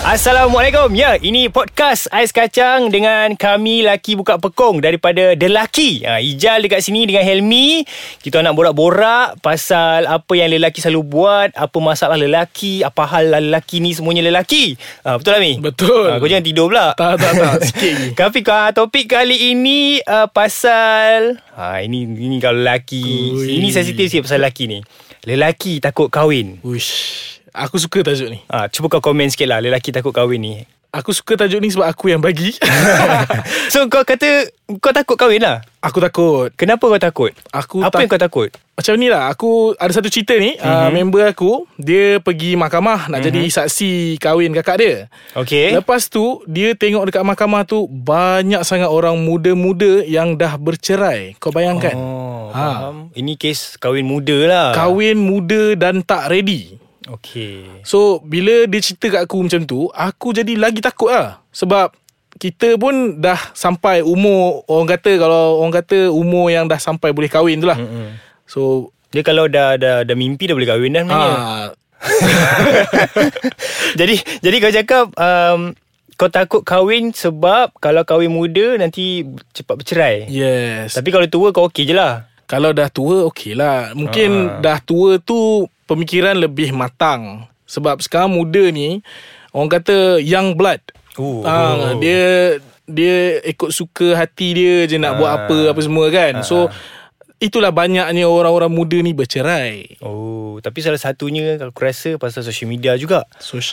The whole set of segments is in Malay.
Assalamualaikum Ya, ini podcast Ais Kacang Dengan kami Laki Buka Pekong Daripada The Laki ha, Ijal dekat sini dengan Helmi Kita nak borak-borak Pasal apa yang lelaki selalu buat Apa masalah lelaki Apa hal lelaki ni semuanya lelaki ha, Betul tak Mi? Betul. ha, Kau jangan tidur pula Tak, tak, tak. Sikit je. Tapi uh, topik kali ini uh, Pasal ha, Ini ini kalau lelaki Ui. Ini sensitif sikit pasal lelaki ni Lelaki takut kahwin Uish. Aku suka tajuk ni. ha, Cuba kau komen sikit lah Lelaki takut kahwin ni Aku suka tajuk ni sebab aku yang bagi. So kau kata Kau takut kahwin lah aku takut. Kenapa kau takut? Aku Apa tak- yang kau takut? Macam ni lah. Aku ada satu cerita ni. Mm-hmm. Uh, member aku, dia pergi mahkamah nak mm-hmm. jadi saksi kahwin kakak dia. Okay Lepas tu, dia tengok dekat mahkamah tu, banyak sangat orang muda-muda yang dah bercerai. Kau bayangkan? Oh, Ha. faham. Ini kes kahwin muda lah Kahwin muda dan tak ready. Okay So bila dia cerita kat aku macam tu Aku jadi lagi takut lah Sebab kita pun dah sampai umur Orang kata kalau orang kata umur yang dah sampai boleh kahwin tu lah Mm-mm. So Dia kalau dah, dah, dah mimpi dah boleh kahwin dah sebenarnya ha, jadi jadi kau cakap um, kau takut kahwin sebab kalau kahwin muda nanti cepat bercerai. Yes Tapi kalau tua kau okey je lah. Kalau dah tua okey lah Mungkin Ah. dah tua tu Pemikiran lebih matang Sebab sekarang muda ni Orang kata young blood Oh. Ah, Dia Dia ikut suka hati dia je Nak buat Ah. apa Apa semua kan So Itulah banyaknya orang-orang muda ni bercerai Oh, tapi salah satunya aku rasa pasal social media juga.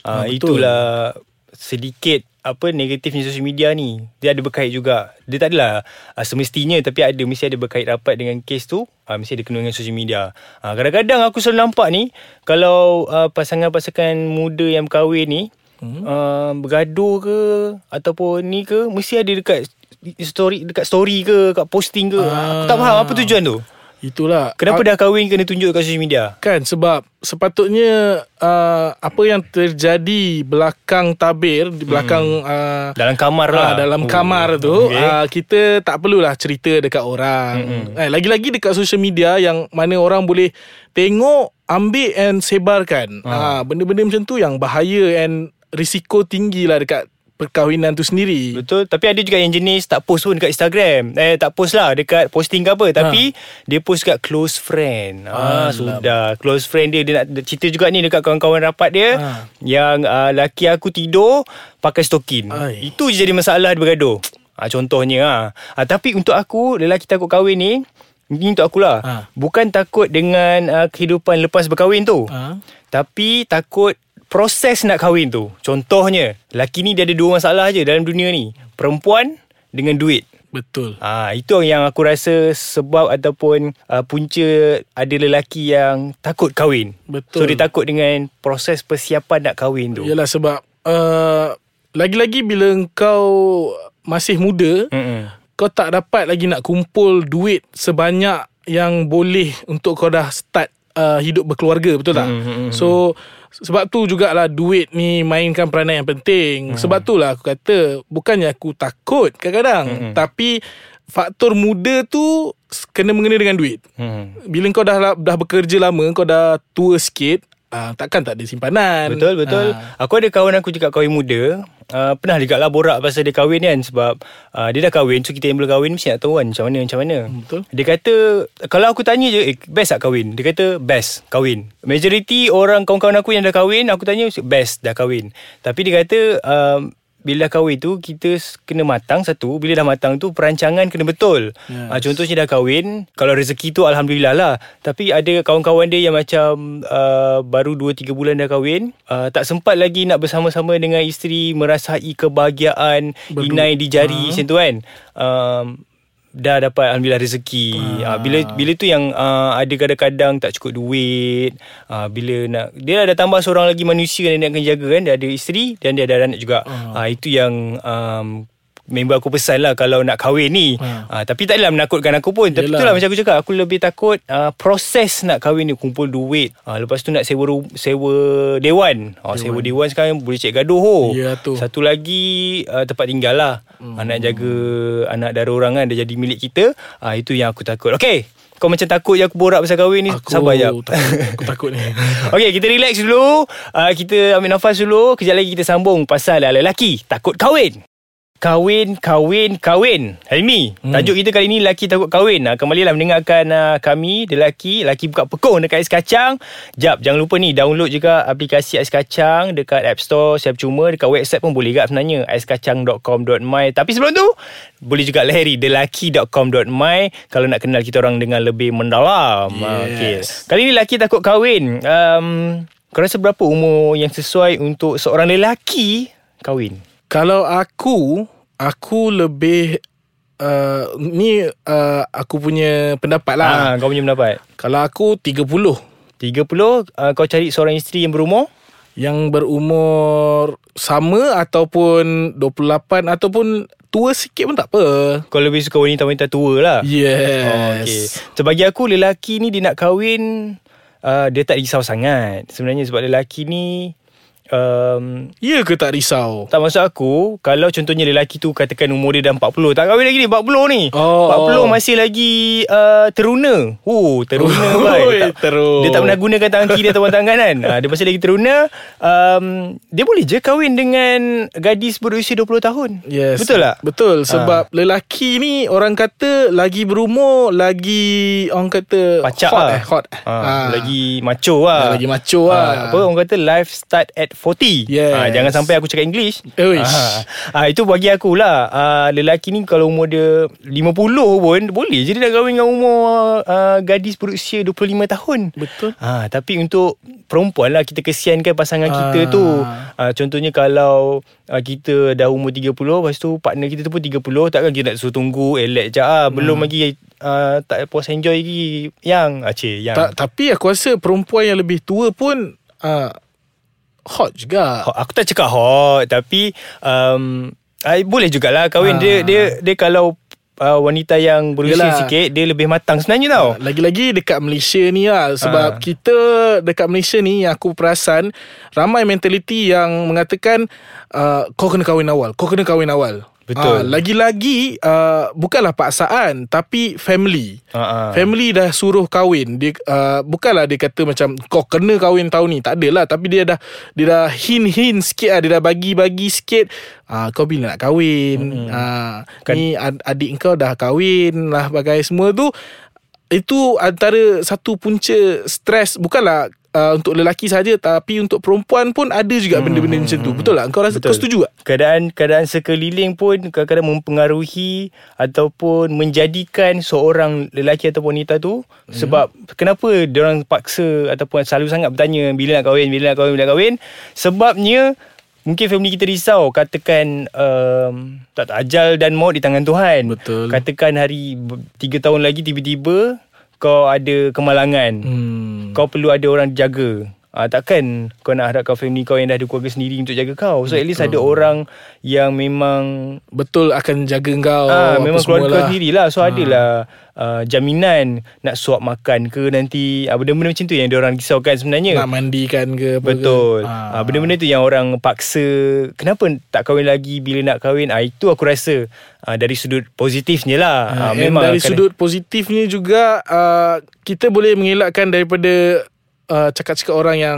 Ah, ah, betul. itulah sedikit apa negatifnya social media ni. Dia ada berkait juga. Dia tak adalah uh, semestinya tapi ada mesti ada berkait rapat dengan kes tu. Uh, mesti ada kena dengan social media. Uh, kadang-kadang aku selalu nampak ni kalau uh, pasangan-pasangan muda yang berkahwin ni hmm. uh, bergaduh ke ataupun ni ke mesti ada dekat story dekat story ke kat posting ke. Ah. Aku tak faham apa tujuan tu. Itulah Kenapa Ah, dah kahwin kena tunjuk kat social media? Kan sebab sepatutnya uh, apa yang terjadi belakang tabir di belakang uh, Dalam kamar lah. Ah, dalam Oh, kamar tu okay. uh, kita tak perlulah cerita dekat orang. Eh, lagi-lagi dekat social media yang mana orang boleh tengok, ambil and sebarkan. Ah, benda-benda macam tu yang bahaya and risiko tinggi lah dekat perkahwinan tu sendiri. Betul Tapi ada juga yang jenis Tak post pun dekat Instagram Eh tak post lah Dekat posting ke apa Tapi Dia post kat close friend ah, Alamak. Sudah Close friend dia Dia nak cerita juga ni Dekat kawan-kawan rapat dia Ah. Yang uh, Laki aku tidur Pakai stokin Ai. Itu je jadi masalah Dia bergaduh ah, Contohnya ah. Ah, Tapi untuk aku Lelaki takut kahwin ni Ini untuk akulah Ah. Bukan takut dengan uh, Kehidupan lepas berkahwin tu Ah. tapi takut proses nak kahwin tu. Contohnya, lelaki ni dia ada dua masalah je dalam dunia ni. Perempuan dengan duit. Betul. Ah itu yang aku rasa sebab ataupun uh, punca ada lelaki yang takut kahwin. Betul. So dia takut dengan proses persiapan nak kahwin tu. Yalah sebab uh, lagi-lagi bila kau masih muda, Mm-mm. kau tak dapat lagi nak kumpul duit sebanyak yang boleh untuk kau dah start uh, hidup berkeluarga betul tak? Hmm, hmm, hmm, So sebab tu jugalah duit ni mainkan peranan yang penting. Hmm. Sebab tu lah aku kata bukannya aku takut kadang-kadang Hmm, tapi faktor muda tu kena mengena dengan duit. Mm. Bila kau dah dah bekerja lama, kau dah tua sikit, uh, takkan tak ada simpanan. Betul betul. Ah. Aku ada kawan aku juga kahwin muda. Uh, pernah juga lah borak pasal dia kahwin kan sebab uh, dia dah kahwin so kita yang belum kahwin mesti nak tahu kan macam mana macam mana. Betul. Dia kata kalau aku tanya je eh, best tak kahwin? Dia kata best kahwin. Majority orang kawan-kawan aku yang dah kahwin aku tanya best dah kahwin. Tapi dia kata um, bila dah kahwin tu kita kena matang satu bila dah matang tu perancangan kena betul. Yes. Ah, contohnya dah kahwin kalau rezeki tu alhamdulillah lah. Tapi ada kawan-kawan dia yang macam uh, baru 2 3 bulan dah kahwin, uh, tak sempat lagi nak bersama-sama dengan isteri merasai kebahagiaan Berdua. inai di jari Ah. macam tu kan. Um, dah dapat alhamdulillah rezeki. Ah. Uh, bila bila tu yang uh, ada kadang-kadang tak cukup duit. Uh, bila nak dia ada tambah seorang lagi manusia yang dia nak kena jaga kan. Dia ada isteri dan dia ada anak juga. Ah. Uh, itu yang um, member aku pesan lah kalau nak kahwin ni. Ha. Uh, tapi tak adalah menakutkan aku pun. Tapi Yelah. itulah macam aku cakap aku lebih takut uh, proses nak kahwin ni kumpul duit. Uh, lepas tu nak sewa sewa dewan. Oh, dewan. sewa dewan sekarang boleh cek gaduh oh. Ya, tu. Satu lagi uh, tempat tinggal lah. Hmm. Anak jaga anak dara orang kan dia jadi milik kita. Uh, itu yang aku takut. Okay. Kau macam takut je aku borak pasal kahwin ni Aku Sabar jap takut, Aku takut ni Okay kita relax dulu uh, Kita ambil nafas dulu Kejap lagi kita sambung Pasal lelaki Takut kahwin Kahwin, kahwin Hari ni hmm. Tajuk kita kali ni Lelaki takut kahwin. Uh, Kembalilah mendengarkan uh, kami Lelaki Lelaki buka pekong dekat Ais Kacang. Jap jangan lupa ni Download juga aplikasi Ais Kacang Dekat App Store. Siap cuma Dekat website pun boleh juga sebenarnya aiskacang.com.my Tapi sebelum tu Boleh juga lahiri Delaki.com.my Kalau nak kenal kita orang Dengan lebih mendalam. Uh, okay. Kali ni lelaki takut kahwin. Um, Kau rasa berapa umur Yang sesuai Untuk seorang lelaki Kahwin Kalau aku Aku lebih uh, Ni uh, Aku punya pendapat lah. Ah, Kau punya pendapat? Kalau aku 30 30 uh, Kau cari seorang isteri yang berumur? Yang berumur Sama Ataupun 28 Ataupun Tua sikit pun tak apa. Kau lebih suka wanita-wanita tua lah? Yes. Oh, okay. So bagi aku lelaki ni dia nak kahwin uh, dia tak risau sangat. Sebenarnya sebab lelaki ni um, Ya ke tak risau tak maksud aku kalau contohnya lelaki tu katakan umur dia dah 40 tak kahwin lagi ni 40 ni. Oh, 40 oh. masih lagi uh, teruna. Oh, teruna Oi, bai. Dia tak, teruk. dia tak pernah gunakan tangan kiri atau tangan kanan. Uh, dia masih lagi teruna. Um, dia boleh je kahwin dengan gadis berusia 20 tahun. Yes Betul tak? Betul Sebab lelaki ni Orang kata Lagi berumur Lagi Orang kata Pacak Hot lah. eh Hot Ha, Ah. Lagi macho lah Lagi macho lah. ha, Apa orang kata Life start at 40 Yes. ha, Jangan sampai aku cakap English. Ha, ha, Itu bagi aku lah ha, Lelaki ni kalau umur dia 50 pun Boleh. Je dia nak kahwin dengan umur uh, Gadis berusia 25 tahun. Betul. Ha, tapi untuk perempuan lah kita kesiankan pasangan kita Ah. tu. Ha, contohnya kalau uh, kita dah umur 30 lepas tu partner kita tu pun 30 takkan kita nak suruh tunggu elek je. Ah belum Hmm. lagi uh, tak puas enjoy lagi. Yang aceh yang. Tak, Tapi aku rasa Perempuan yang lebih tua pun uh, Hot juga Hot, aku tak cakap hot tapi um, uh, boleh jugalah kahwin Ah. dia dia dia kalau uh, wanita yang berusia sikit dia lebih matang sebenarnya tau. Lagi-lagi dekat Malaysia ni lah Sebab Ah. kita dekat Malaysia ni Yang aku perasan Ramai mentaliti yang mengatakan uh, Kau kena kahwin awal Kau kena kahwin awal Betul. Ah, Lagi-lagi uh, Bukanlah paksaan Tapi family. Ha. Family dah suruh kahwin. Dia uh, Bukanlah dia kata macam Kau kena kahwin tahun ni. Tak adalah Tapi dia dah Dia dah hint-hint sikit lah. Dia dah bagi-bagi sikit uh, Kau bila nak kahwin? Uh, Kan- Ni ad- adik kau dah kahwin lah Bagai semua tu. Itu antara Satu punca Stres Bukanlah uh, Untuk lelaki saja Tapi untuk perempuan pun Ada juga benda-benda macam tu Betul tak? Kau rasa Betul. Kau setuju tak? Keadaan keadaan sekeliling pun kadang-kadang mempengaruhi ataupun menjadikan seorang lelaki atau wanita tu hmm. sebab kenapa dia orang paksa ataupun selalu sangat bertanya bila nak kahwin bila nak kahwin bila nak kahwin sebabnya mungkin family kita risau katakan um, tak tak ajal dan maut di tangan Tuhan Betul. katakan hari 3 tahun lagi tiba-tiba kau ada kemalangan Hmm. kau perlu ada orang jaga. Ah takkan kau nak harapkan family kau yang dah ada keluarga sendiri untuk jaga kau. So at least ada orang yang memang Betul akan jaga kau ah apa memang keluarga kau semualah. sendirilah. So adalah uh, jaminan nak suap makan ke nanti ah, benda-benda macam tu yang dia orang risaukan sebenarnya. Nak mandikan ke apa Betul. ke. Ah. benda-benda tu yang orang paksa kenapa tak kahwin lagi bila nak kahwin. Ah itu aku rasa ah, dari sudut positifnya lah. Ah, Ah, and dari sudut positifnya juga uh, kita boleh mengelakkan daripada uh, cakap-cakap orang yang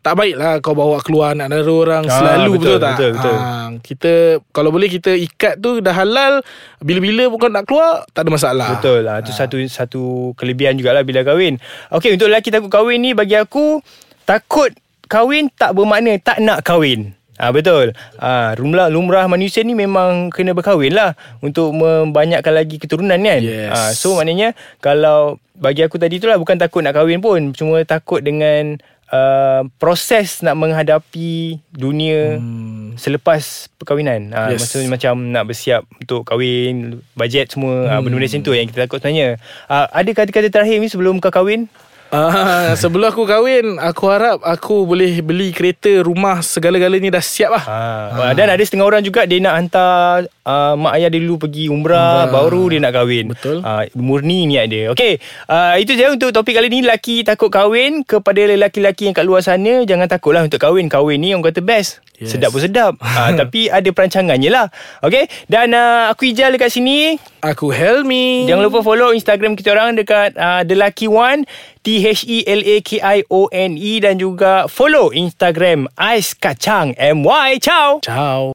tak baik lah kau bawa keluar anak dara orang Ah, selalu betul, betul, tak? betul, betul. Ah, kita kalau boleh kita ikat tu dah halal bila-bila pun kau nak keluar tak ada masalah. Betul lah Itu satu satu kelebihan jugalah Bila kahwin Okay untuk lelaki takut kahwin ni Bagi aku Takut kahwin Tak bermakna Tak nak kahwin Ah betul. Ah lumrah lumrah manusia ni memang kena berkahwin lah untuk membanyakkan lagi keturunan kan. Yes. Ah so maknanya kalau bagi aku tadi tu lah bukan takut nak kahwin pun cuma takut dengan uh, proses nak menghadapi dunia hmm. selepas perkahwinan. Ah Yes. maksudnya macam nak bersiap untuk kahwin, bajet semua, hmm. ah, benda-benda macam tu yang kita takut sebenarnya. Ah ada kata-kata terakhir ni sebelum kau kahwin? Ah, sebelum aku kahwin Aku harap Aku boleh beli kereta Rumah segala-galanya dah siap lah Ha. Dan ada setengah orang juga dia nak hantar uh, mak ayah dia dulu pergi umrah, Umrah. baru dia nak kahwin. Betul. Uh, murni niat dia. Okey, uh, itu je untuk topik kali ni lelaki takut kahwin kepada lelaki-lelaki yang kat luar sana jangan takutlah untuk kahwin. Kahwin ni orang kata best. Yes. sedap pun sedap. uh, tapi ada perancangannya lah. Okay. Dan uh, aku Ijal dekat sini. Aku Helmi. Jangan lupa follow Instagram kita orang dekat uh, The Lucky One. T-H-E-L-A-K-I-O-N-E dan juga follow Instagram Ais Kacang MY. Ciao. Ciao.